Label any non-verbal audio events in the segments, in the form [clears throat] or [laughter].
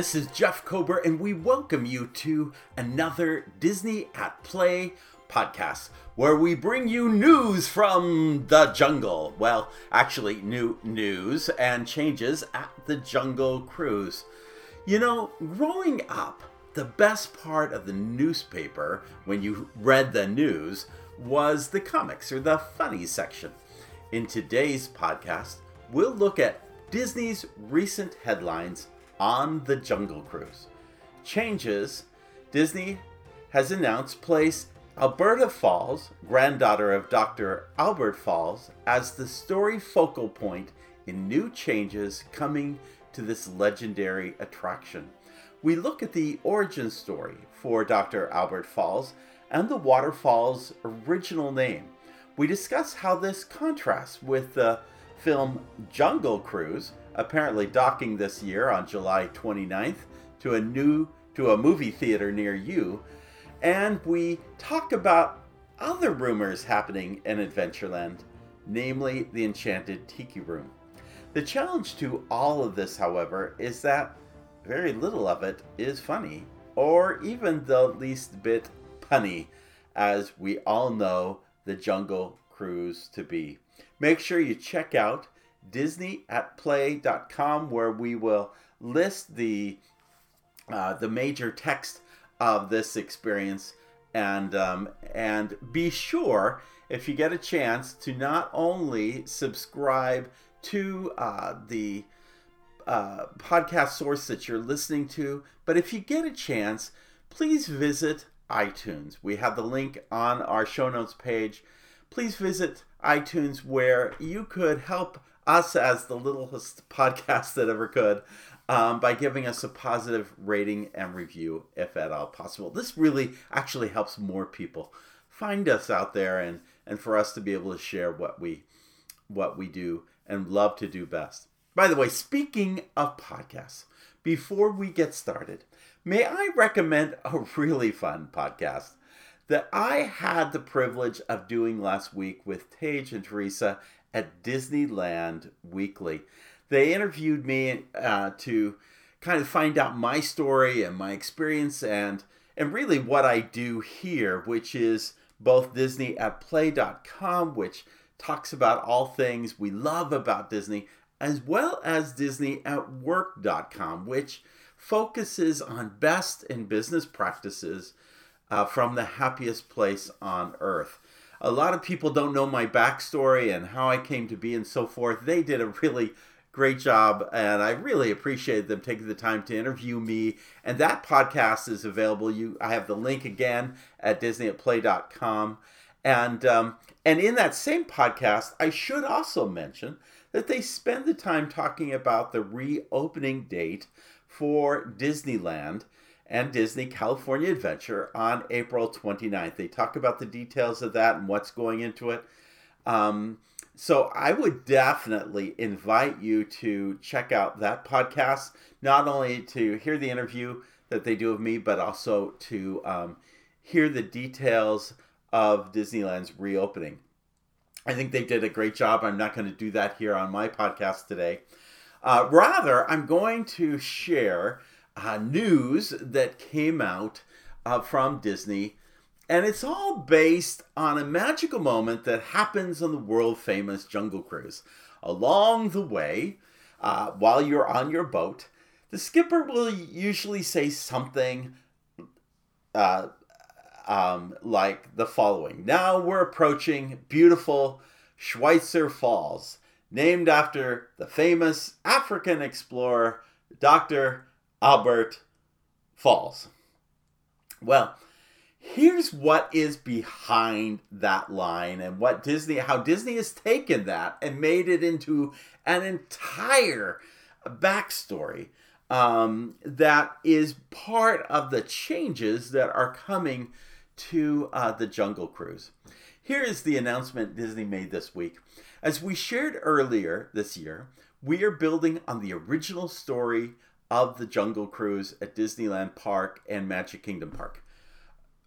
Hi, this is Jeff Kober, and we welcome you to another Disney at Play podcast where we bring you news from the jungle. Well, actually, new news and changes at the Jungle Cruise. You know, growing up, the best part of the newspaper when you read the news was the comics or the funny section. In today's podcast, we'll look at Disney's recent headlines on the Jungle Cruise. Changes Disney has announced place Alberta Falls, granddaughter of Dr. Albert Falls, as the story focal point in new changes coming to this legendary attraction. We look at the origin story for Dr. Albert Falls and the waterfall's original name. We discuss how this contrasts with the film Jungle Cruise, apparently docking this year on July 29th to a new to a movie theater near you, and we talk about other rumors happening in Adventureland, namely the Enchanted Tiki Room. The challenge to all of this, however, is that very little of it is funny, or even the least bit punny, as we all know the Jungle Cruise to be. Make sure you check out disneyatplay.com where we will list the uh, the major text of this experience and um, and be sure if you get a chance to not only subscribe to uh, the uh, podcast source that you're listening to, but if you get a chance, please visit iTunes. We have the link on our show notes page. Please visit iTunes where you could help us as the littlest podcast that ever could um, by giving us a positive rating and review if at all possible. This really actually helps more people find us out there and, and for us to be able to share what we what we do and love to do best. By the way, speaking of podcasts, before we get started, may I recommend a really fun podcast that I had the privilege of doing last week with Tage and Teresa at Disneyland Weekly. They interviewed me uh, to kind of find out my story and my experience and and really what I do here, which is both Disney at play.com, which talks about all things we love about Disney, as well as Disney at work.com, which focuses on best in business practices uh, from the happiest place on earth a lot of people don't know my backstory and how I came to be and so forth. They did a really great job, and I really appreciate them taking the time to interview me. And that podcast is available. You, I have the link again at DisneyAtPlay.com, and um, and in that same podcast, I should also mention that they spend the time talking about the reopening date for Disneyland and Disney California Adventure on April 29th. They talk about the details of that and what's going into it. Um, so I would definitely invite you to check out that podcast, not only to hear the interview that they do of me, but also to um, hear the details of Disneyland's reopening. I think they did a great job. I'm not going to do that here on my podcast today. Uh, rather, I'm going to share uh, news that came out uh, from Disney. And it's all based on a magical moment that happens on the world famous Jungle Cruise. Along the way, uh, while you're on your boat, the skipper will usually say something uh, um, like the following Now we're approaching beautiful Schweitzer Falls, named after the famous African explorer Dr. Albert Falls. Well, here's what is behind that line and what Disney, how Disney has taken that and made it into an entire backstory um, that is part of the changes that are coming to uh, the Jungle Cruise. Here is the announcement Disney made this week. As we shared earlier this year, we are building on the original story of the Jungle Cruise at Disneyland Park and Magic Kingdom Park.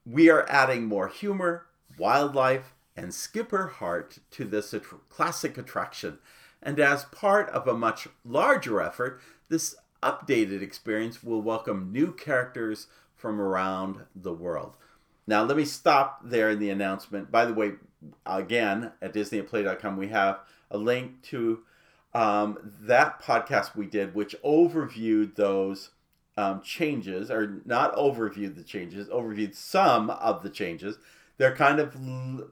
We are adding more humor, wildlife, and skipper heart to this classic attraction. And as part of a much larger effort, this updated experience will welcome new characters from around the world. Now, let me stop there in the announcement. By the way, again, at DisneyPlay.com, we have a link to um, that podcast we did, which overviewed those um, changes, or not overviewed the changes, overviewed some of the changes. They're kind of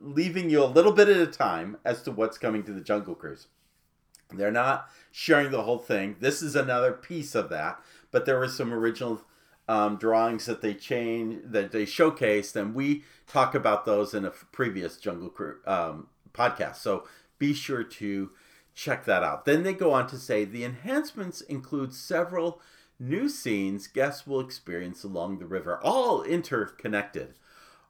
leaving you a little bit at a time as to what's coming to the Jungle Cruise. They're not sharing the whole thing. This is another piece of that, but there were some original um, drawings that they changed, that they showcased, and we talk about those in a previous Jungle Crew um, podcast. So be sure to check that out. Then they go on to say the enhancements include several new scenes guests will experience along the river, all interconnected.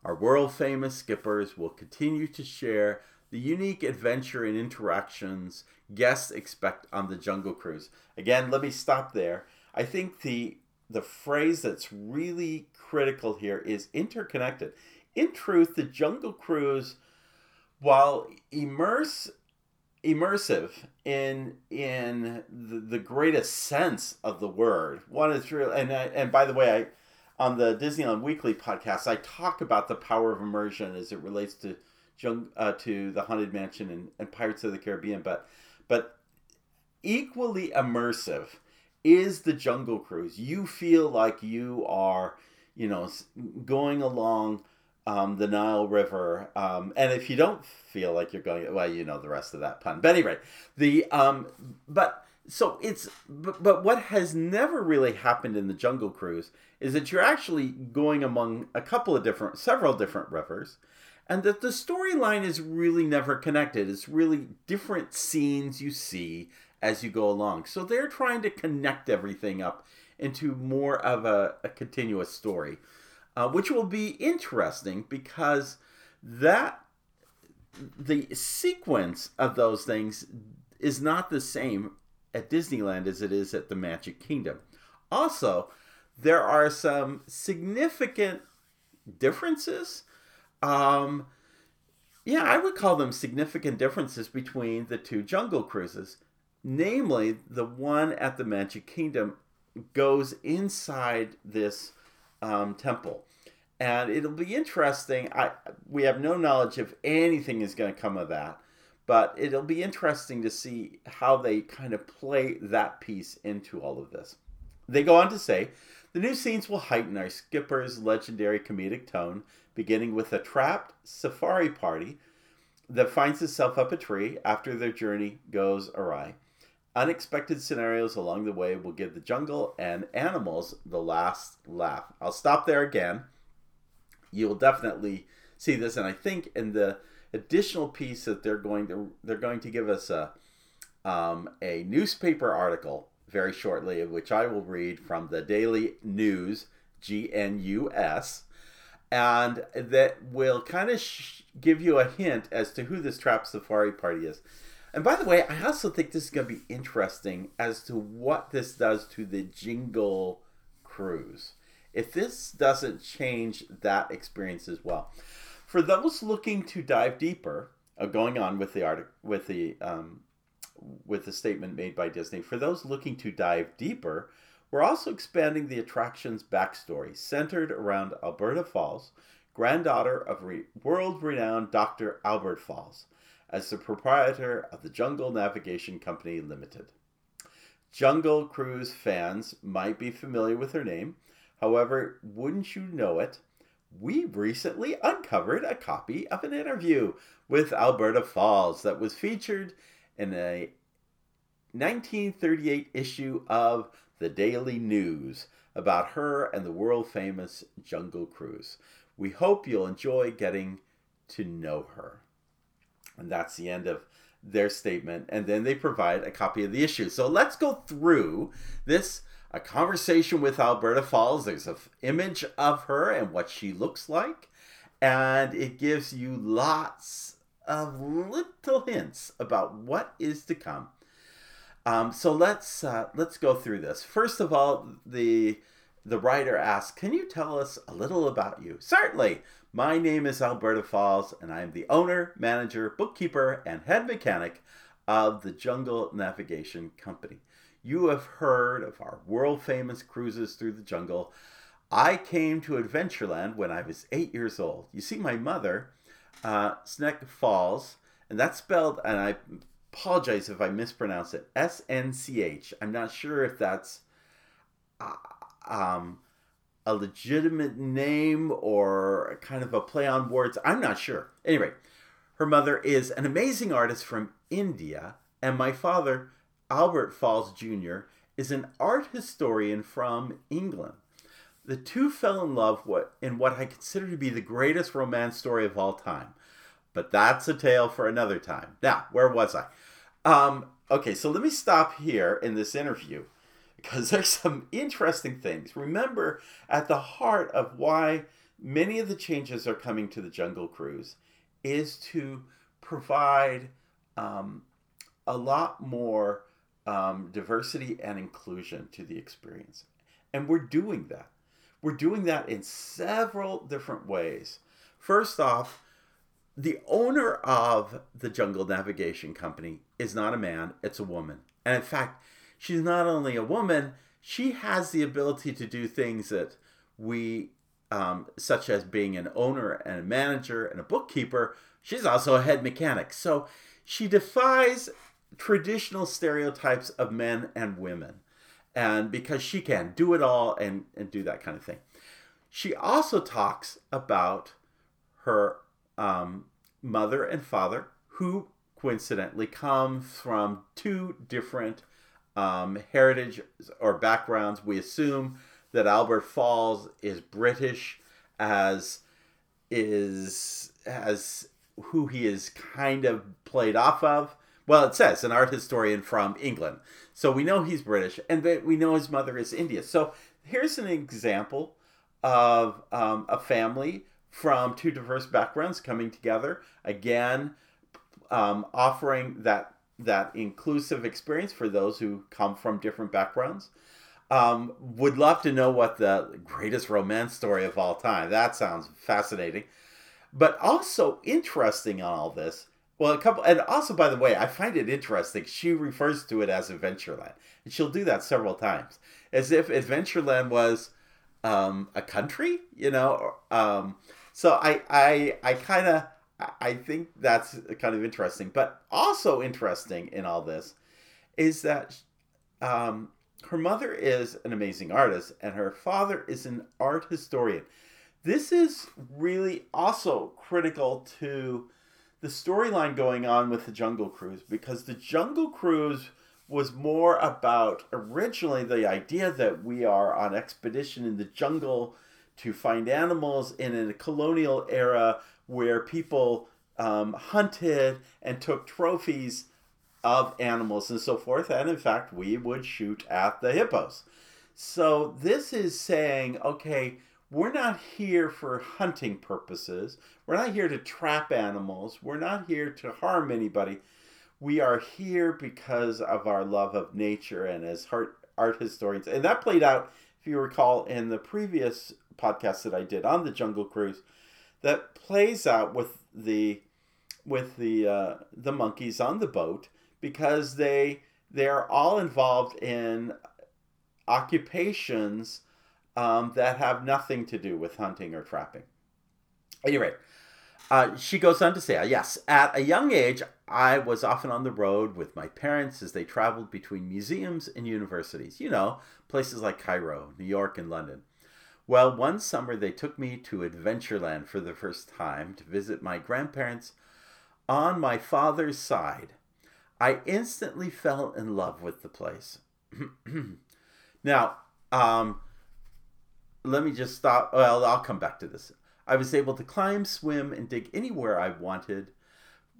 Our world famous skippers will continue to share the unique adventure and interactions guests expect on the Jungle Cruise. Again, let me stop there. I think the the phrase that's really critical here is interconnected. In truth, the Jungle Cruise, while immerse immersive in in the, the greatest sense of the word. One is real, and I, and by the way, I on the Disneyland Weekly podcast, I talk about the power of immersion as it relates to uh, to the Haunted Mansion and, and Pirates of the Caribbean, but but equally immersive is the Jungle Cruise. You feel like you are, you know, going along um, the Nile River. Um, and if you don't feel like you're going, well, you know the rest of that pun. But anyway, the um, but so it's but, but what has never really happened in the Jungle Cruise is that you're actually going among a couple of different, several different rivers. And that the storyline is really never connected. It's really different scenes you see as you go along. So they're trying to connect everything up into more of a, a continuous story uh, which will be interesting because that the sequence of those things is not the same at Disneyland as it is at the Magic Kingdom. Also, there are some significant differences. Um, yeah, I would call them significant differences between the two Jungle Cruises. Namely, the one at the Magic Kingdom goes inside this um, temple. And it'll be interesting. I we have no knowledge if anything is going to come of that, but it'll be interesting to see how they kind of play that piece into all of this. They go on to say, the new scenes will heighten our skipper's legendary comedic tone, beginning with a trapped safari party that finds itself up a tree after their journey goes awry. Unexpected scenarios along the way will give the jungle and animals the last laugh. I'll stop there again. You will definitely see this, and I think in the additional piece that they're going to they're going to give us a um, a newspaper article very shortly, which I will read from the Daily News G N U S, and that will kind of sh- give you a hint as to who this Trap Safari party is. And by the way, I also think this is going to be interesting as to what this does to the Jingle Cruise. If this doesn't change that experience as well, for those looking to dive deeper, uh, going on with the art with the um, with the statement made by Disney, for those looking to dive deeper, we're also expanding the attraction's backstory, centered around Alberta Falls, granddaughter of re- world-renowned Dr. Albert Falls as the proprietor of the Jungle Navigation Company Limited. Jungle Cruise fans might be familiar with her name. However, wouldn't you know it, we recently uncovered a copy of an interview with Alberta Falls that was featured in a 1938 issue of the Daily News about her and the world famous Jungle Cruise. We hope you'll enjoy getting to know her. And that's the end of their statement. And then they provide a copy of the issue. So let's go through this a conversation with Alberta Falls. There's an image of her and what she looks like. And it gives you lots of little hints about what is to come. Um, so let's uh, let's go through this. First of all, the the writer asks, "Can you tell us a little about you?" Certainly. My name is Alberta Falls, and I am the owner, manager, bookkeeper, and head mechanic of the Jungle Navigation Company. you have heard of our world famous cruises through the jungle. I came to Adventureland when I was eight years old. You see, my mother, uh, Falls, and that's spelled, and I apologize if I mispronounce it, S N C H. I'm not sure if that's uh, um, a legitimate name or kind of a play on words. I'm not sure. Anyway, her mother is an amazing artist from India, and my father, Albert Falls Jr., is an art historian from England. The two fell in love in what I consider to be the greatest romance story of all time. But that's a tale for another time. Now, where was I? Um, okay, so let me stop here in this interview because there's some interesting things. Remember, at the heart of why many of the changes are coming to the Jungle Cruise is to provide um, a lot more um, diversity and inclusion to the experience. And we're doing that. We're doing that in several different ways. First off, the owner of the Jungle Navigation Company is not a man, it's a woman. And in fact, she's not only a woman, she has the ability to do things that we, um, such as being an owner and a manager and a bookkeeper, she's also a head mechanic. So she defies traditional stereotypes of men and women. And because she can do it all and, and do that kind of thing. She also talks about her um, mother and father, who coincidentally come from two different um, heritage or backgrounds. We assume that Albert Falls is British, as is as who he is kind of played off of. Well, it says an art historian from England, so we know he's British, and that we know his mother is India. So here's an example of um, a family from two diverse backgrounds coming together again, um, offering that that inclusive experience for those who come from different backgrounds. Um, would love to know what the greatest romance story of all time. That sounds fascinating, but also interesting on all this. Well, a couple, and also by the way, I find it interesting. She refers to it as Adventureland, and she'll do that several times, as if Adventureland was um, a country, you know. Um, so I, I, I kind of I think that's kind of interesting. But also interesting in all this is that um, her mother is an amazing artist and her father is an art historian. This is really also critical to the storyline going on with the Jungle Cruise because the Jungle Cruise was more about originally the idea that we are on expedition in the jungle to find animals in a colonial era where people um, hunted and took trophies of animals and so forth. And in fact, we would shoot at the hippos. So this is saying, okay, we're not here for hunting purposes. We're not here to trap animals. We're not here to harm anybody. We are here because of our love of nature and as art, art historians. And that played out, if you recall, in the previous podcast that I did on the Jungle Cruise that plays out with the with the uh, the monkeys on the boat because they they are all involved in occupations um, that have nothing to do with hunting or trapping. Anyway, uh, she goes on to say, yes, at a young age, I was often on the road with my parents as they traveled between museums and universities. You know, places like Cairo, New York, and London. Well, one summer they took me to Adventureland for the first time to visit my grandparents on my father's side. I instantly fell in love with the place. [clears throat] now, um, let me just stop. Well, I'll come back to this. I was able to climb, swim, and dig anywhere I wanted,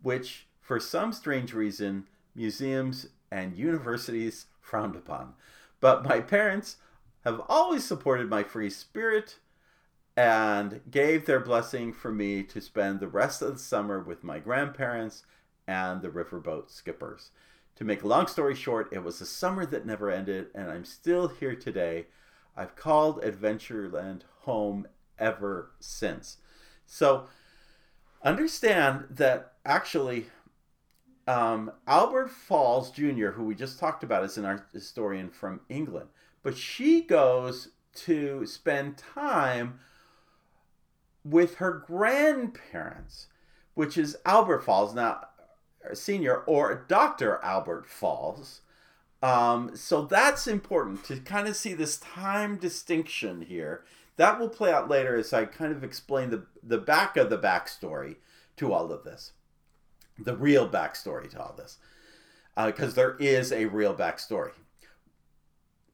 which, for some strange reason, museums and universities frowned upon. But my parents have always supported my free spirit and gave their blessing for me to spend the rest of the summer with my grandparents and the riverboat skippers. To make a long story short, it was a summer that never ended, and I'm still here today. I've called Adventureland home ever since. So understand that actually um, Albert Falls Jr., who we just talked about, is an art historian from England, but she goes to spend time with her grandparents, which is Albert Falls now, Senior or Dr. Albert Falls. Um, so that's important to kind of see this time distinction here. That will play out later as I kind of explain the, the back of the backstory to all of this, the real backstory to all this, because uh, there is a real backstory.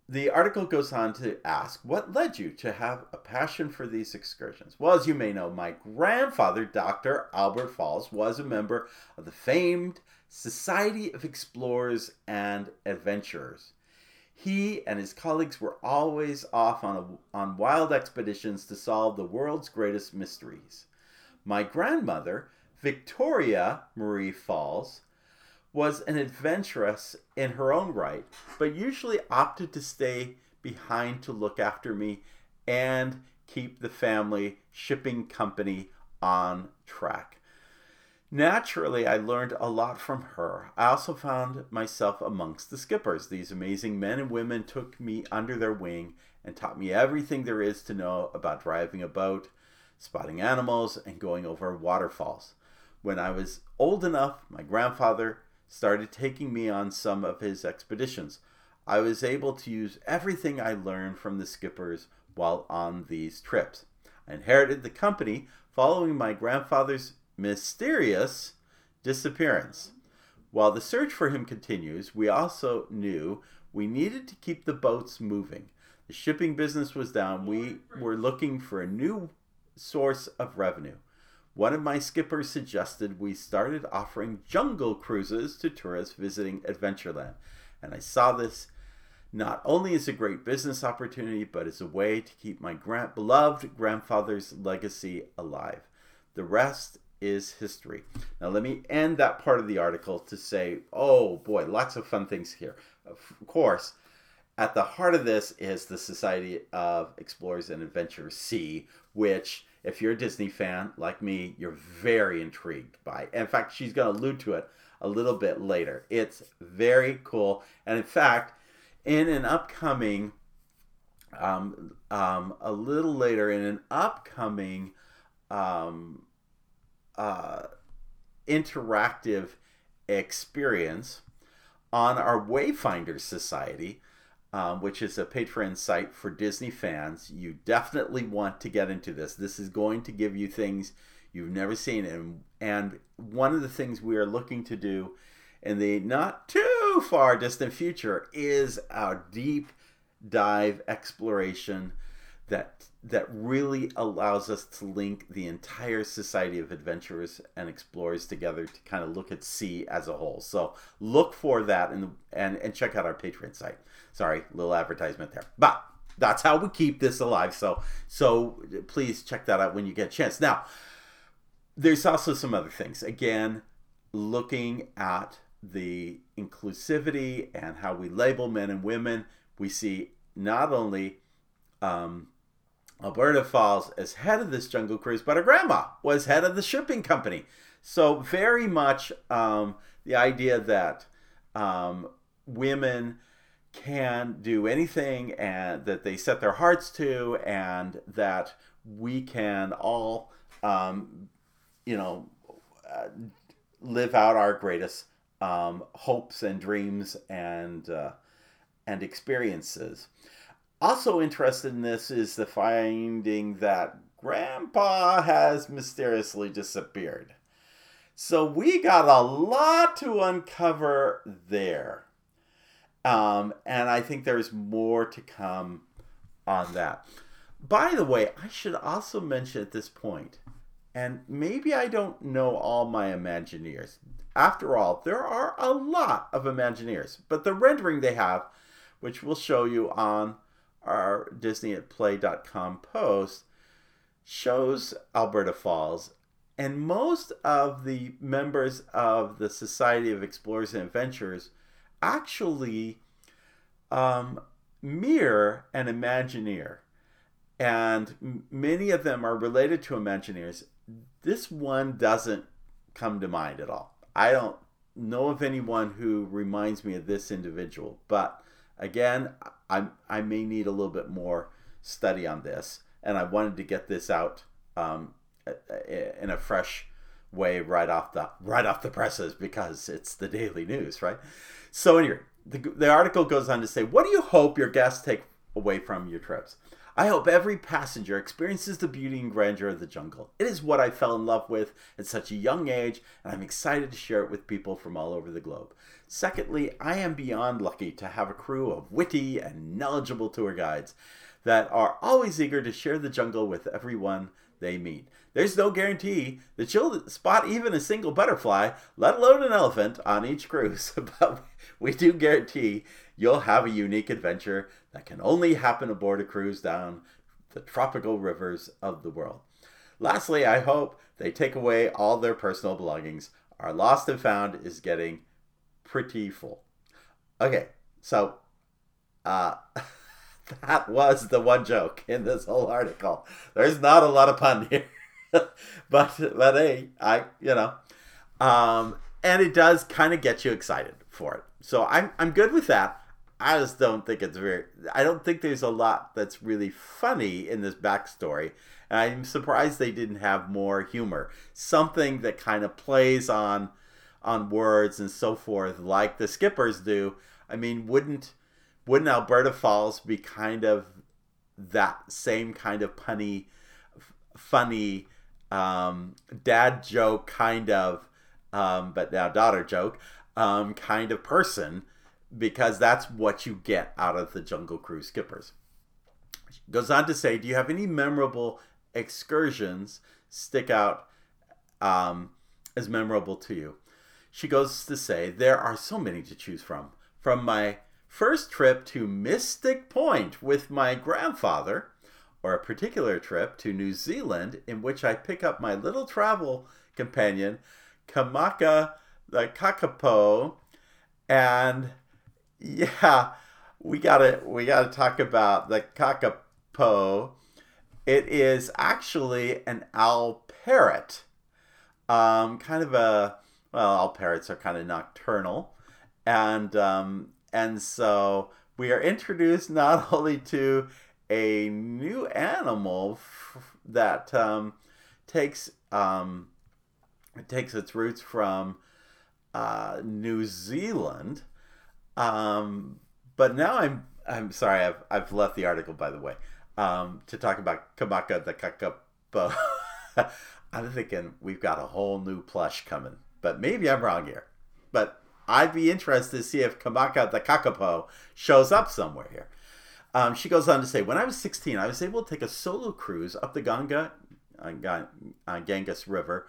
The article goes on to ask, What led you to have a passion for these excursions? Well, as you may know, my grandfather, Dr. Albert Falls, was a member of the famed Society of Explorers and Adventurers. He and his colleagues were always off on, a, on wild expeditions to solve the world's greatest mysteries. My grandmother, Victoria Marie Falls, was an adventuress in her own right, but usually opted to stay behind to look after me and keep the family shipping company on track. Naturally, I learned a lot from her. I also found myself amongst the skippers. These amazing men and women took me under their wing and taught me everything there is to know about driving a boat, spotting animals, and going over waterfalls. When I was old enough, my grandfather started taking me on some of his expeditions. I was able to use everything I learned from the skippers while on these trips. I inherited the company following my grandfather's mysterious disappearance. While the search for him continues, we also knew we needed to keep the boats moving. The shipping business was down. We were looking for a new source of revenue. One of my skippers suggested we started offering jungle cruises to tourists visiting Adventureland, and I saw this not only as a great business opportunity, but as a way to keep my grand- beloved grandfather's legacy alive. The rest is history. Now, let me end that part of the article to say, oh boy, lots of fun things here. Of course, at the heart of this is the Society of Explorers and Adventurers Sea, which if you're a Disney fan like me, you're very intrigued by. In fact, she's going to allude to it a little bit later. It's very cool. And in fact, in an upcoming, um, um, a little later, in an upcoming um, uh, interactive experience on our Wayfinder Society, um, which is a Patreon site for Disney fans. You definitely want to get into this. This is going to give you things you've never seen. And, and one of the things we are looking to do in the not too far distant future is our deep dive exploration that that really allows us to link the entire society of adventurers and explorers together to kind of look at sea as a whole. So look for that and and and check out our Patreon site. Sorry, little advertisement there. But that's how we keep this alive. So so please check that out when you get a chance. Now, there's also some other things. Again, looking at the inclusivity and how we label men and women, we see not only um, Alberta Falls as head of this jungle cruise, but her grandma was head of the shipping company. So very much um, the idea that um, women can do anything and that they set their hearts to, and that we can all, um, you know, uh, live out our greatest um, hopes and dreams and uh, and experiences. Also interested in this is the finding that Grandpa has mysteriously disappeared. So we got a lot to uncover there. Um, and I think there's more to come on that. By the way, I should also mention at this point, and maybe I don't know all my Imagineers. After all, there are a lot of Imagineers, but the rendering they have, which we'll show you on our Disney at Play.com post shows Alberta Falls, and most of the members of the Society of Explorers and Adventurers actually um, mirror an Imagineer, and many of them are related to Imagineers. This one doesn't come to mind at all. I don't know of anyone who reminds me of this individual, but again, I I may need a little bit more study on this, and I wanted to get this out um, in a fresh way right off the right off the presses because it's the daily news, right? So anyway, the, the article goes on to say, what do you hope your guests take away from your trips? I hope every passenger experiences the beauty and grandeur of the jungle. It is what I fell in love with at such a young age, and I'm excited to share it with people from all over the globe. Secondly, I am beyond lucky to have a crew of witty and knowledgeable tour guides that are always eager to share the jungle with everyone they meet. There's no guarantee that you'll spot even a single butterfly, let alone an elephant, on each cruise, [laughs] but we do guarantee you'll have a unique adventure that can only happen aboard a cruise down the tropical rivers of the world. Lastly, I hope they take away all their personal belongings. Our lost and found is getting pretty full. Okay, so uh, [laughs] that was the one joke in this whole article. There's not a lot of pun here, [laughs] but but hey, I you know, um, and it does kind of get you excited for it. So I'm I'm good with that. I just don't think it's very. I don't think there's a lot that's really funny in this backstory, and I'm surprised they didn't have more humor. Something that kind of plays on on words and so forth, like the skippers do. I mean, wouldn't wouldn't Alberta Falls be kind of that same kind of punny, funny um, dad joke kind of, um, but now daughter joke um, kind of person? Because that's what you get out of the Jungle Cruise skippers. She Goes on to say, do you have any memorable excursions stick out um, as memorable to you? She goes to say, there are so many to choose from. From my first trip to Mystic Point with my grandfather, or a particular trip to New Zealand in which I pick up my little travel companion, Kamaka the Kakapo, and yeah, we gotta we gotta talk about the kakapo. It is actually an owl parrot. Um, kind of a well, all parrots are kind of nocturnal, and um, and so we are introduced not [laughs] only to a new animal f- that um, takes um, takes its roots from uh, New Zealand, um, but now I'm I'm sorry I've I've left the article by the way um, to talk about Kamaka the Kakapo. [laughs] I'm thinking we've got a whole new plush coming, but maybe I'm wrong here. But I'd be interested to see if Kamaka the Kakapo shows up somewhere here. Um, she goes on to say, when I was 16, I was able to take a solo cruise up the Ganga, uh, uh, Ganges River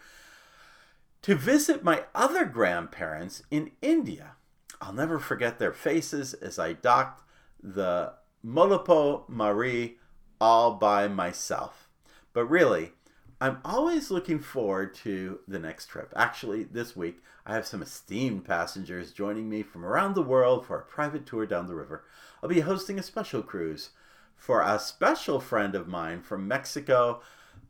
to visit my other grandparents in India. I'll never forget their faces as I docked the Molopo Marie all by myself. But really, I'm always looking forward to the next trip. Actually, this week, I have some esteemed passengers joining me from around the world for a private tour down the river. I'll be hosting a special cruise for a special friend of mine from Mexico,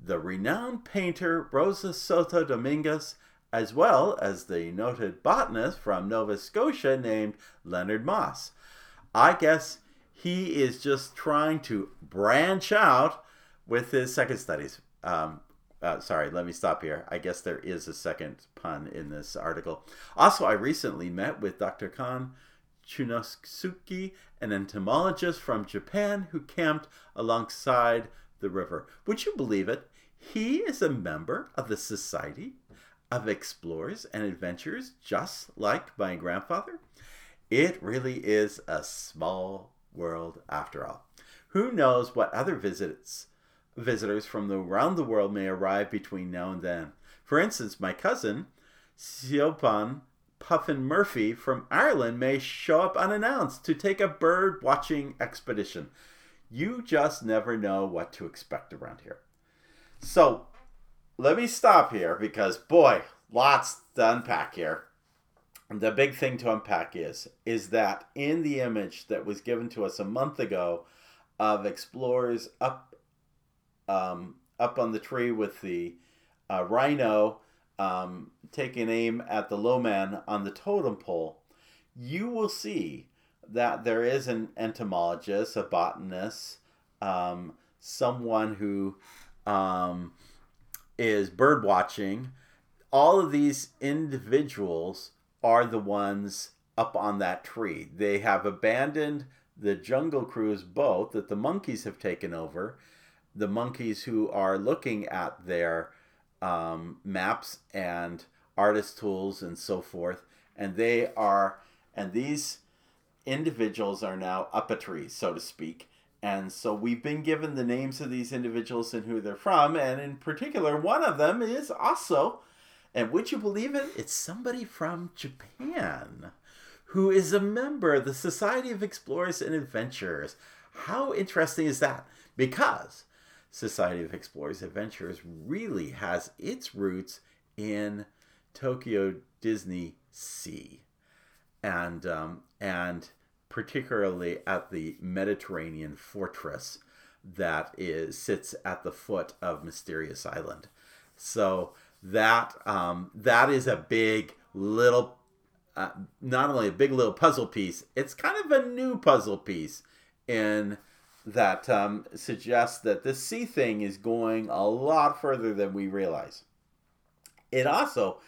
the renowned painter Rosa Soto Dominguez, as well as the noted botanist from Nova Scotia named Leonard Moss. I guess he is just trying to branch out with his second studies. Um, uh, sorry, let me stop here. I guess there is a second pun in this article. Also, I recently met with Dr. Kan Chunosuke, an entomologist from Japan who camped alongside the river. Would you believe it? He is a member of the Society of explorers and adventurers just like my grandfather? It really is a small world after all. Who knows what other visits visitors from around the world may arrive between now and then. For instance, my cousin, Siobhan Puffin Murphy from Ireland may show up unannounced to take a bird watching expedition. You just never know what to expect around here. So, let me stop here because boy, lots to unpack here. The big thing to unpack is is that in the image that was given to us a month ago of explorers up um, up on the tree with the uh, rhino um, taking aim at the low man on the totem pole, you will see that there is an entomologist, a botanist, um, someone who um, is bird watching. All of these individuals are the ones up on that tree. They have abandoned the Jungle Cruise boat that the monkeys have taken over. The monkeys who are looking at their um, maps and artist tools and so forth, and they are, and these individuals are now up a tree, so to speak. And so we've been given the names of these individuals and who they're from, and in particular, one of them is also, and would you believe it? It's somebody from Japan who is a member of the Society of Explorers and Adventurers. How interesting is that? Because Society of Explorers and Adventurers really has its roots in Tokyo Disney Sea, and um, and particularly at the Mediterranean fortress that is sits at the foot of Mysterious Island. So that um, that is a big little, uh, not only a big little puzzle piece, it's kind of a new puzzle piece in that um, suggests that the sea thing is going a lot further than we realize. It also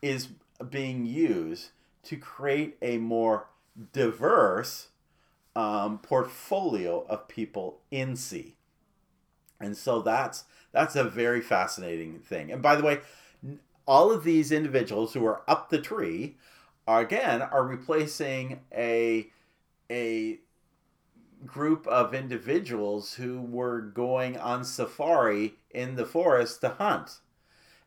is being used to create a more diverse um, portfolio of people in sea. And so that's that's a very fascinating thing. And by the way, all of these individuals who are up the tree are again are replacing a a group of individuals who were going on safari in the forest to hunt.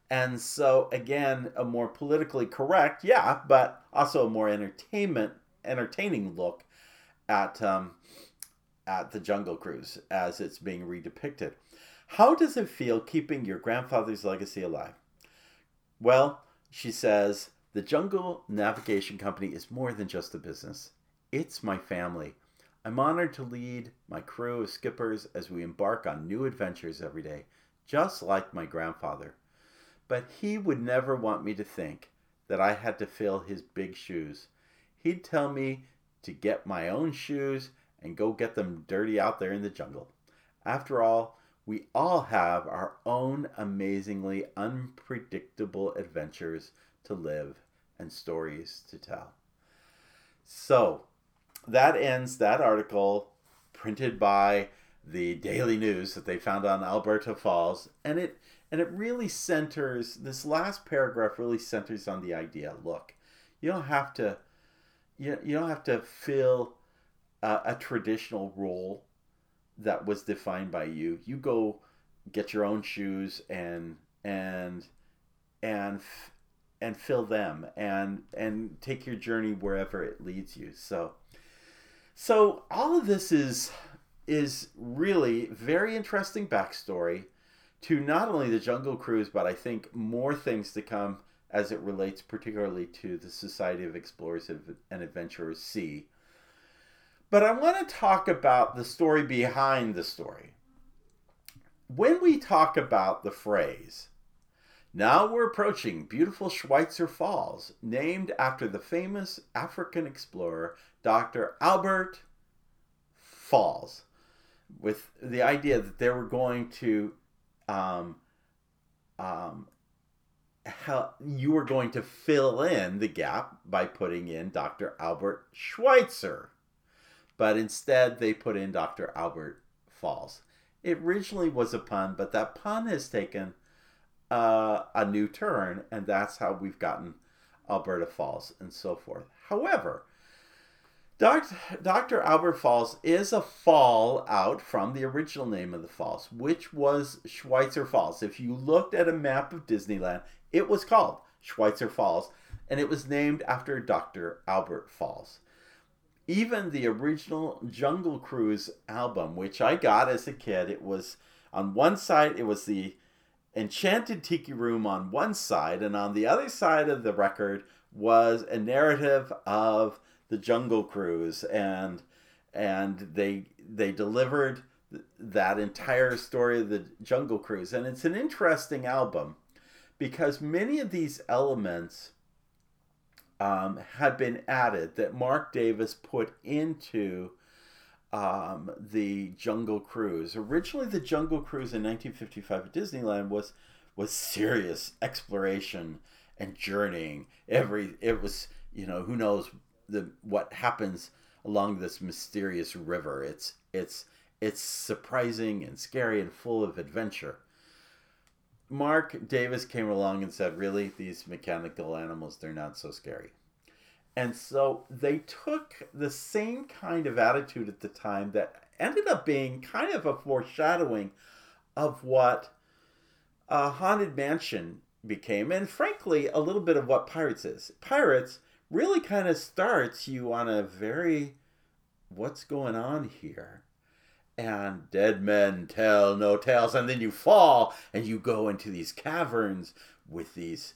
And so again, a more politically correct, yeah, but also a more entertainment entertaining look at um, at the Jungle Cruise as it's being redepicted. How does it feel keeping your grandfather's legacy alive? Well, she says, the Jungle Navigation Company is more than just a business. It's my family. I'm honored to lead my crew of skippers as we embark on new adventures every day, just like my grandfather. But he would never want me to think that I had to fill his big shoes. He'd tell me to get my own shoes and go get them dirty out there in the jungle. After all, we all have our own amazingly unpredictable adventures to live and stories to tell. So, that ends that article printed by the Daily News that they found on Alberta Falls, and it and it really centers this last paragraph really centers on the idea. Look, you don't have to you, you don't have to fill a, a traditional role that was defined by you. You go get your own shoes and and and and fill them and and take your journey wherever it leads you. So so all of this is is really very interesting backstory to not only the Jungle Cruise, but I think more things to come as it relates particularly to the Society of Explorers and Adventurers Sea. But I want to talk about the story behind the story. When we talk about the phrase, now we're approaching beautiful Schweitzer Falls, named after the famous African explorer Dr. Albert Falls, with the idea that they were going to, um, um, how you were going to fill in the gap by putting in Dr. Albert Schweitzer. But instead, they put in Dr. Albert Falls. It originally was a pun, but that pun has taken uh, a new turn, and that's how we've gotten Alberta Falls and so forth. However, Dr. Albert Falls is a fall out from the original name of the falls, which was Schweitzer Falls. If you looked at a map of Disneyland, it was called Schweitzer Falls, and it was named after Dr. Albert Falls. Even the original Jungle Cruise album, which I got as a kid, it was on one side, it was the Enchanted Tiki Room on one side, and on the other side of the record was a narrative of the Jungle Cruise, and and they they delivered that entire story of the Jungle Cruise, and it's an interesting album because many of these elements um, had been added that Marc Davis put into um, the Jungle Cruise. Originally, the Jungle Cruise in 1955 at Disneyland was was serious exploration and journeying. Every it was you know who knows the what happens along this mysterious river. It's it's it's surprising and scary and full of adventure. Marc Davis came along and said, "Really, these mechanical animals, they're not so scary." And so they took the same kind of attitude at the time that ended up being kind of a foreshadowing of what a Haunted Mansion became, and frankly, a little bit of what Pirates is. Pirates really kind of starts you on a very what's going on here? And dead men tell no tales, and then you fall and you go into these caverns with these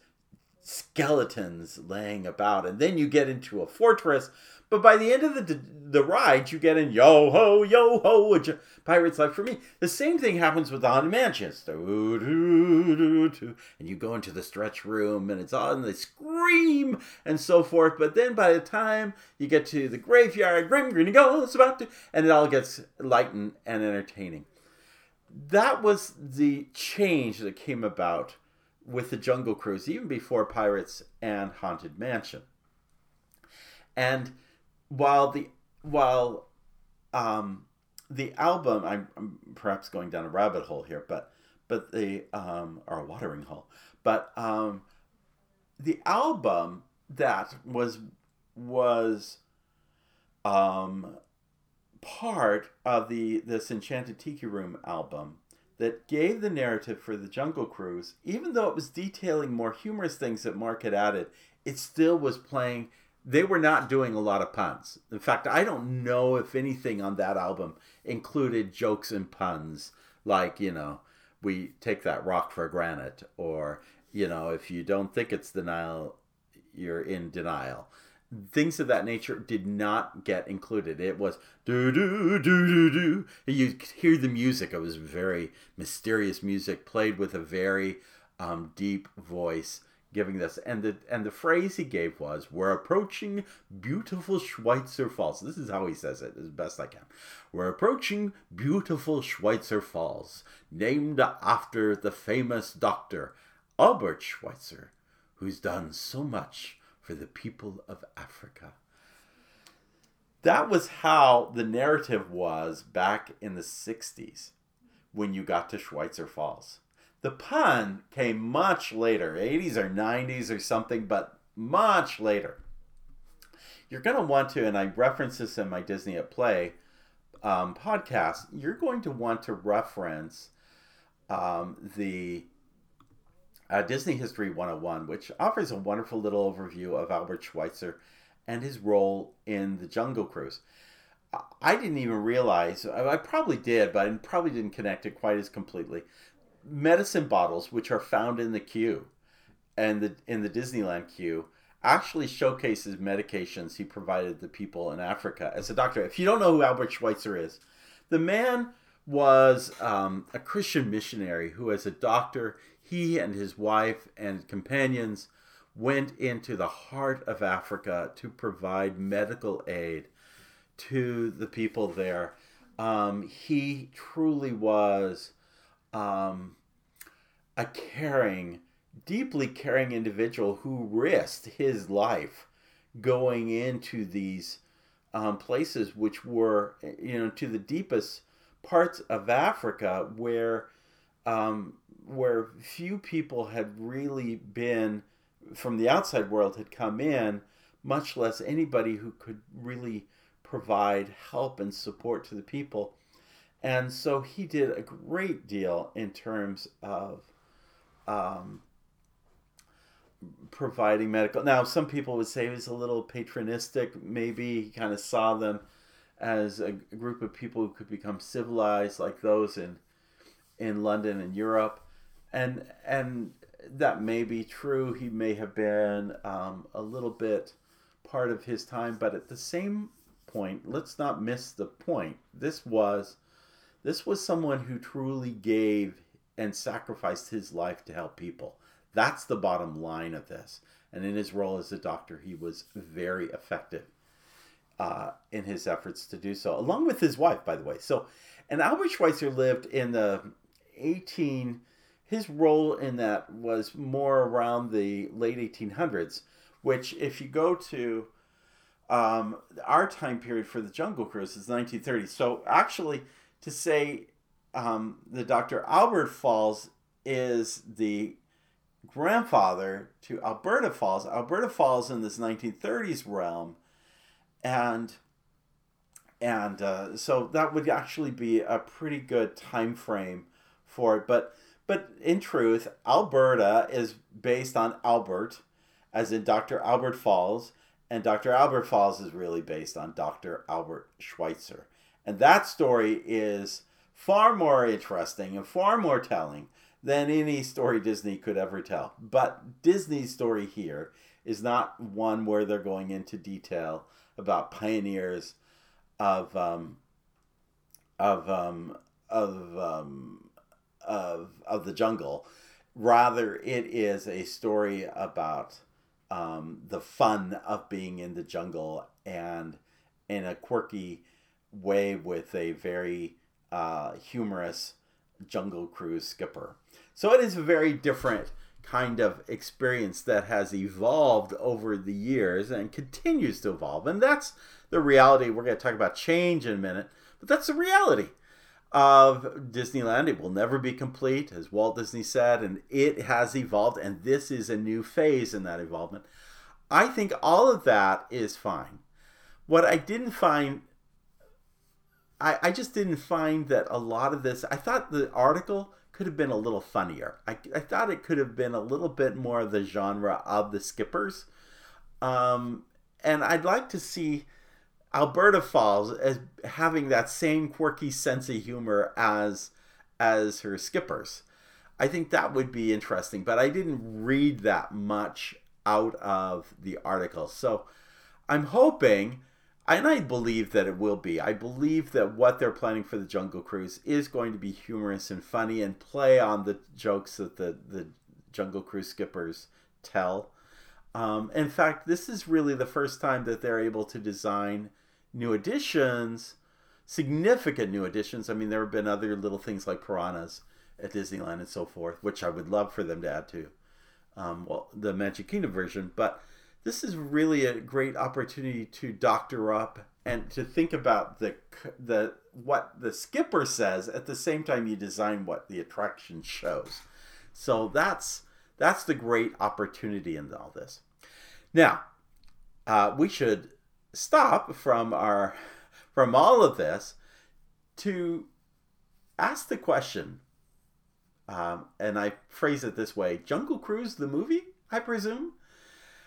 skeletons laying about, and then you get into a fortress. But by the end of the the ride, you get in yo ho yo ho pirate's life for me. The same thing happens with the haunted mansions, and you go into the stretch room, and it's on the scream and so forth. But then by the time you get to the graveyard, grim grinning ghost about to, and it all gets light and, and entertaining. That was the change that came about with the Jungle Cruise, even before Pirates and Haunted Mansion. And while the while um, the album, I'm, I'm, perhaps going down a rabbit hole here, but but the um, or a watering hole, but um, the album that was was um, part of the this Enchanted Tiki Room album that gave the narrative for the Jungle Cruise, even though it was detailing more humorous things that Marc had added, it still was playing. They were not doing a lot of puns. In fact, I don't know if anything on that album included jokes and puns, like, you know, we take that rock for granted, or, you know, if you don't think it's denial, you're in denial things of that nature did not get included. It was do do do do do. You hear the music. It was very mysterious music played with a very um, deep voice, giving this. And the and the phrase he gave was, "We're approaching beautiful Schweitzer Falls." This is how he says it, as best I can. We're approaching beautiful Schweitzer Falls, named after the famous doctor Albert Schweitzer, who's done so much for the people of Africa. That was how the narrative was back in the 60s when you got to Schweitzer Falls. The pun came much later, 80s or 90s or something, but much later. You're going to want to, and I reference this in my Disney at Play um, podcast, you're going to want to reference um, the uh, Disney History 101, which offers a wonderful little overview of Albert Schweitzer and his role in the Jungle Cruise. I didn't even realize, I probably did, but I probably didn't connect it quite as completely. Medicine bottles, which are found in the queue and the, in the Disneyland queue, actually showcases medications he provided the people in Africa as a doctor. If you don't know who Albert Schweitzer is, the man was um, a Christian missionary who, as a doctor, he and his wife and companions went into the heart of Africa to provide medical aid to the people there. Um, he truly was um, a caring, deeply caring individual who risked his life going into these um, places, which were, you know, to the deepest parts of Africa where um, where few people had really been from the outside world had come in, much less anybody who could really provide help and support to the people. And so he did a great deal in terms of um, providing medical. Now, some people would say he was a little patronistic. Maybe he kind of saw them as a group of people who could become civilized, like those in in London and Europe and and that may be true. He may have been um, a little bit part of his time, but at the same point, let's not miss the point. This was this was someone who truly gave and sacrificed his life to help people. That's the bottom line of this. And in his role as a doctor, he was very effective uh, in his efforts to do so, along with his wife, by the way. So, and Albert Schweitzer lived in the 18. His role in that was more around the late 1800s, which, if you go to um, our time period for the Jungle Cruise is 1930. So actually, to say um, the Dr. Albert Falls is the grandfather to Alberta Falls. Alberta Falls in this 1930s realm, and and uh, so that would actually be a pretty good time frame for it. But but in truth, Alberta is based on Albert, as in Dr. Albert Falls, and Dr. Albert Falls is really based on Dr. Albert Schweitzer. And that story is far more interesting and far more telling than any story Disney could ever tell. But Disney's story here is not one where they're going into detail about pioneers of um, of um, of um, of of the jungle. Rather, it is a story about um, the fun of being in the jungle and in a quirky way with a very uh, humorous jungle cruise skipper. So it is a very different kind of experience that has evolved over the years and continues to evolve. And that's the reality. We're going to talk about change in a minute, but that's the reality of Disneyland. It will never be complete, as Walt Disney said, and it has evolved, and this is a new phase in that evolvement. I think all of that is fine. What I didn't find, I, I just didn't find that a lot of this, I thought the article could have been a little funnier. I, I thought it could have been a little bit more of the genre of the skippers. Um, and I'd like to see Alberta Falls as having that same quirky sense of humor as as her skippers. I think that would be interesting, but I didn't read that much out of the article. So I'm hoping, and I believe that it will be. I believe that what they're planning for the Jungle Cruise is going to be humorous and funny and play on the jokes that the the Jungle Cruise skippers tell. Um, in fact, this is really the first time that they're able to design new additions, significant new additions. I mean, there have been other little things like piranhas at Disneyland and so forth, which I would love for them to add to. Um, well, the Magic Kingdom version, but this is really a great opportunity to doctor up and to think about the the what the skipper says at the same time you design what the attraction shows. So that's that's the great opportunity in all this. Now, uh, we should stop from our from all of this to ask the question um, and i phrase it this way jungle cruise the movie i presume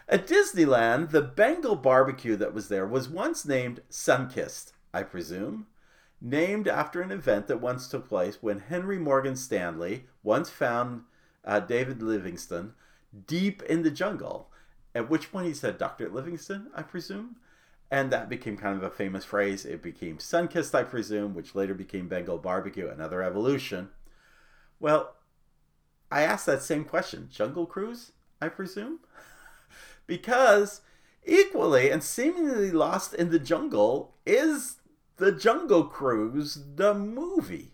at disneyland the bengal barbecue that was there was once named Sunkist i presume named after an event that once took place when henry morgan stanley once found uh, david livingstone deep in the jungle at which point he said dr livingstone i presume and that became kind of a famous phrase. It became Sunkist, I presume, which later became Bengal Barbecue, another evolution. Well, I asked that same question Jungle Cruise, I presume? [laughs] because equally and seemingly lost in the jungle is the Jungle Cruise, the movie.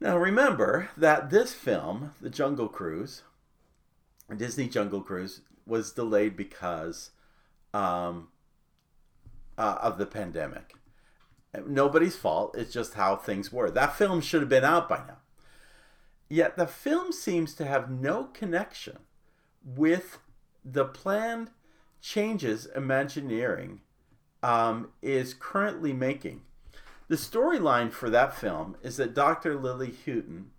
Now remember that this film, The Jungle Cruise, Disney Jungle Cruise, was delayed because um, uh, of the pandemic. Nobody's fault. It's just how things were. That film should have been out by now. Yet the film seems to have no connection with the planned changes Imagineering um, is currently making. The storyline for that film is that Dr. Lily Houghton,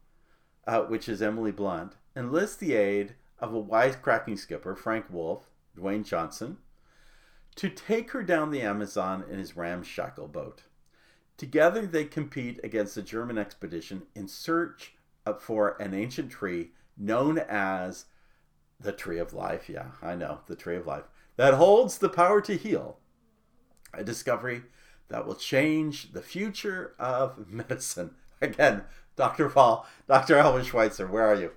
uh, which is Emily Blunt, enlists the aid of a wisecracking skipper, Frank Wolff, Dwayne Johnson, to take her down the Amazon in his ramshackle boat. Together they compete against a German expedition in search for an ancient tree known as the Tree of Life. Yeah, I know, the Tree of Life. That holds the power to heal. A discovery that will change the future of [laughs] medicine. Again, Dr. Paul, Dr. Alvin Schweitzer, where are you?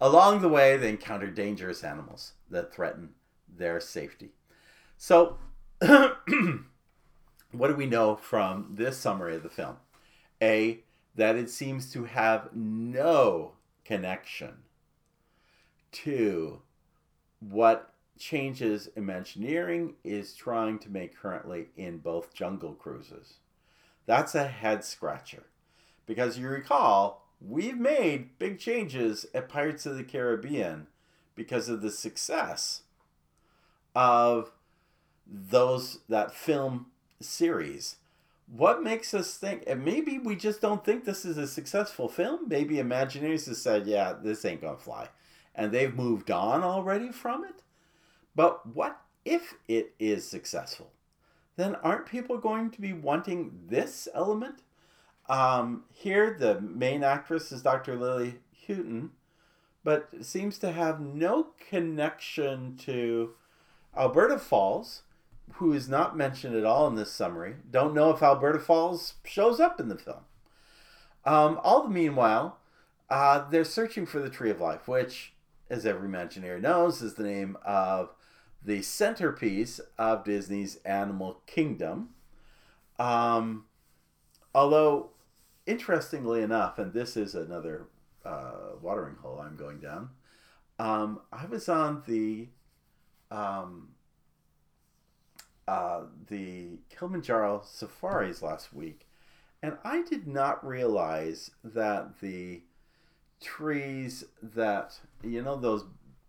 Along the way, they encounter dangerous animals that threaten their safety. So, [clears throat] what do we know from this summary of the film? A, that it seems to have no connection to what changes Imagineering is trying to make currently in both Jungle Cruises. That's a head scratcher. Because you recall, we've made big changes at Pirates of the Caribbean because of the success of those that film series. What makes us think, and maybe we just don't think this is a successful film? Maybe Imagineers has said, yeah, this ain't gonna fly. And they've moved on already from it? But what if it is successful? Then aren't people going to be wanting this element? Um, here, the main actress is Dr. Lily Houghton, but seems to have no connection to Alberta Falls, who is not mentioned at all in this summary. Don't know if Alberta Falls shows up in the film. Um, all the meanwhile, uh, they're searching for the Tree of Life, which, as every Imagineer knows, is the name of the centerpiece of Disney's Animal Kingdom. Um, although, interestingly enough, and this is another uh, watering hole I'm going down, um, I was on the um, uh, the Kilimanjaro safaris last week, and I did not realize that the trees that you know those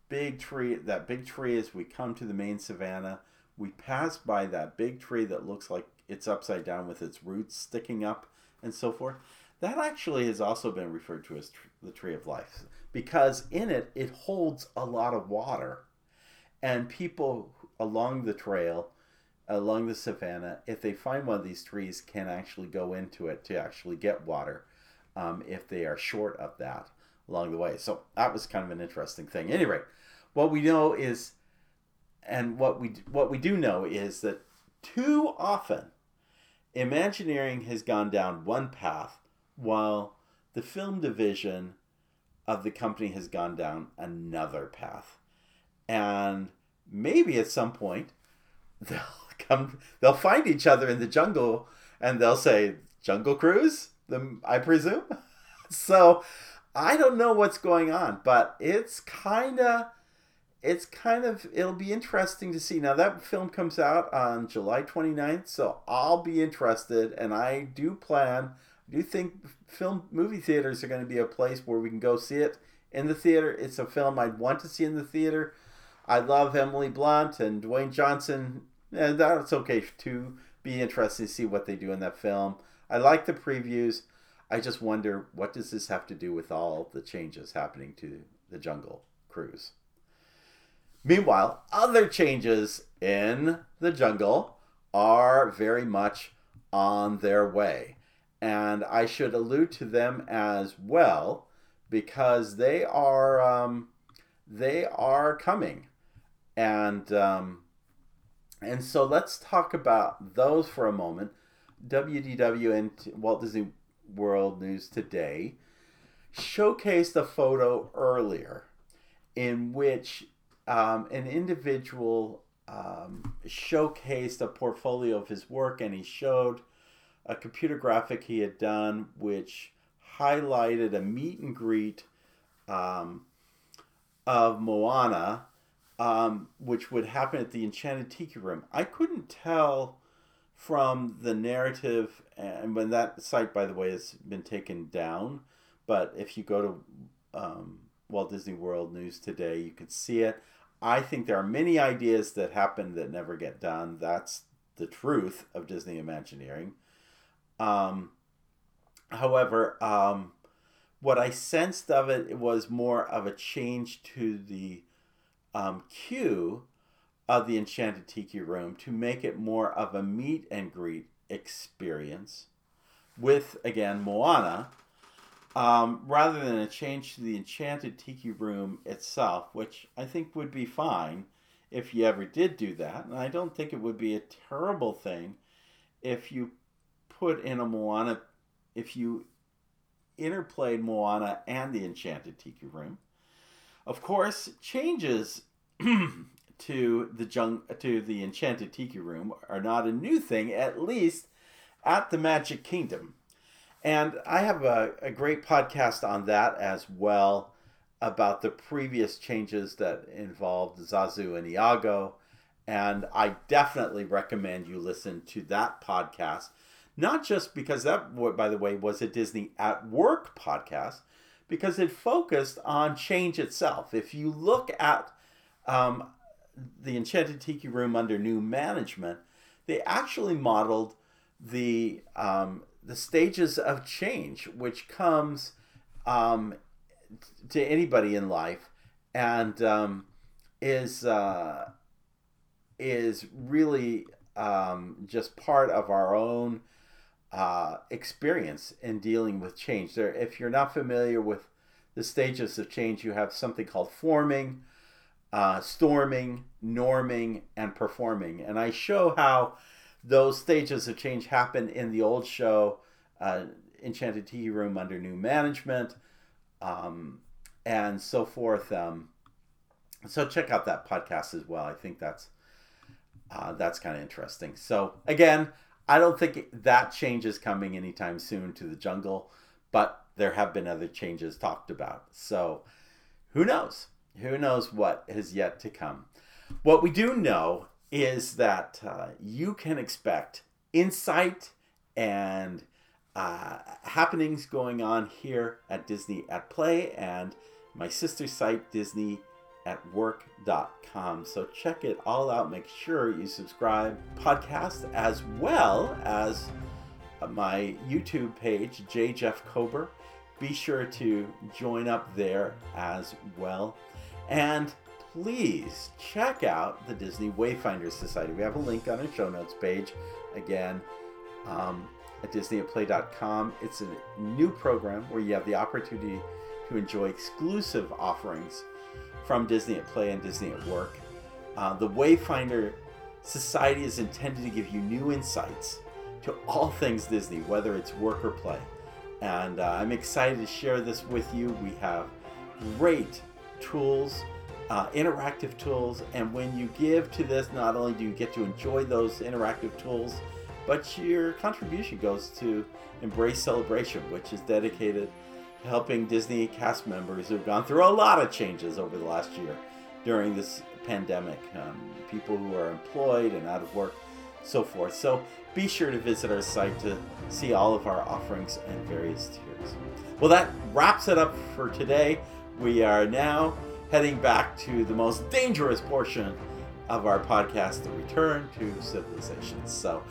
big tree that big tree as we come to the main savannah we pass by that big tree that looks like it's upside down with its roots sticking up and so forth. That actually has also been referred to as tr- the tree of life because in it it holds a lot of water. And people along the trail along the savannah if they find one of these trees can actually go into it to actually get water um, if they are short of that along the way. So that was kind of an interesting thing. Anyway what we know is and what we what we do know is that too often imagineering has gone down one path while the film division of the company has gone down another path. And maybe at some point [laughs] they'll come they'll find each other in the jungle and they'll say jungle cruise? I presume? [laughs] So i don't know what's going on but it's kind of it's kind of it'll be interesting to see now that film comes out on july 29th so i'll be interested and i do plan I do think film movie theaters are going to be a place where we can go see it in the theater it's a film i'd want to see in the theater I love Emily Blunt and Dwayne Johnson. And that's okay to be interested to see what they do in that film. I like the previews. I just wonder what does this have to do with all the changes happening to the Jungle Cruise. Meanwhile, other changes in the jungle are very much on their way. And I should allude to them as well because they are um, they are coming and um, and so let's talk about those for a moment. WDW and Walt Disney World News Today showcased a photo earlier in which um, an individual um, showcased a portfolio of his work and he showed a computer graphic he had done which highlighted a meet and greet um, of Moana um, which would happen at the Enchanted Tiki Room. I couldn't tell from the narrative, and when that site, by the way, has been taken down. But if you go to um, Walt Disney World News today, you could see it. I think there are many ideas that happen that never get done. That's the truth of Disney Imagineering. Um, however, um, what I sensed of it was more of a change to the um, queue of the Enchanted Tiki Room to make it more of a meet and greet experience with, again, Moana, um, rather than a change to the Enchanted Tiki Room itself, which I think would be fine if you ever did do that. And I don't think it would be a terrible thing if you put in a Moana, if you interplayed Moana and the Enchanted Tiki Room. Of course, changes [clears throat] to the jung- to the enchanted tiki room are not a new thing, at least at the Magic Kingdom. And I have a, a great podcast on that as well about the previous changes that involved Zazu and Iago. And I definitely recommend you listen to that podcast, not just because that, by the way, was a Disney at Work podcast, because it focused on change itself. If you look at um, the Enchanted Tiki Room under new management, they actually modeled the um, the stages of change, which comes um, to anybody in life, and um, is uh, is really um, just part of our own uh, experience in dealing with change. There, if you're not familiar with the stages of change, you have something called forming, uh, storming, norming, and performing, and I show how those stages of change happen in the old show, uh, Enchanted Tiki Room under new management, um, and so forth. Um, so check out that podcast as well. I think that's uh, that's kind of interesting. So again, I don't think that change is coming anytime soon to the jungle, but there have been other changes talked about. So who knows? Who knows what has yet to come? What we do know is that uh, you can expect insight and uh, happenings going on here at Disney at Play and my sister site, Disney at work.com. So check it all out. Make sure you subscribe podcast as well as my YouTube page, J. Jeff Kober. Be sure to join up there as well. And please check out the Disney Wayfinders Society. We have a link on our show notes page. Again, um, at disneyatplay.com. It's a new program where you have the opportunity to enjoy exclusive offerings from Disney at Play and Disney at Work. Uh, the Wayfinder Society is intended to give you new insights to all things Disney, whether it's work or play. And uh, I'm excited to share this with you. We have great tools, uh, interactive tools, and when you give to this, not only do you get to enjoy those interactive tools, but your contribution goes to Embrace Celebration, which is dedicated to helping Disney cast members who've gone through a lot of changes over the last year during this pandemic. Um, people who are employed and out of work, so forth. So be sure to visit our site to see all of our offerings and various tiers. Well, that wraps it up for today. We are now heading back to the most dangerous portion of our podcast, The Return to Civilization. So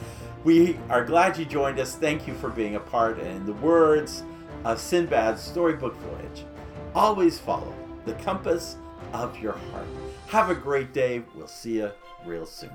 we are glad you joined us. Thank you for being a part. And in the words of Sinbad's storybook voyage, always follow the compass of your heart. Have a great day. We'll see you real soon.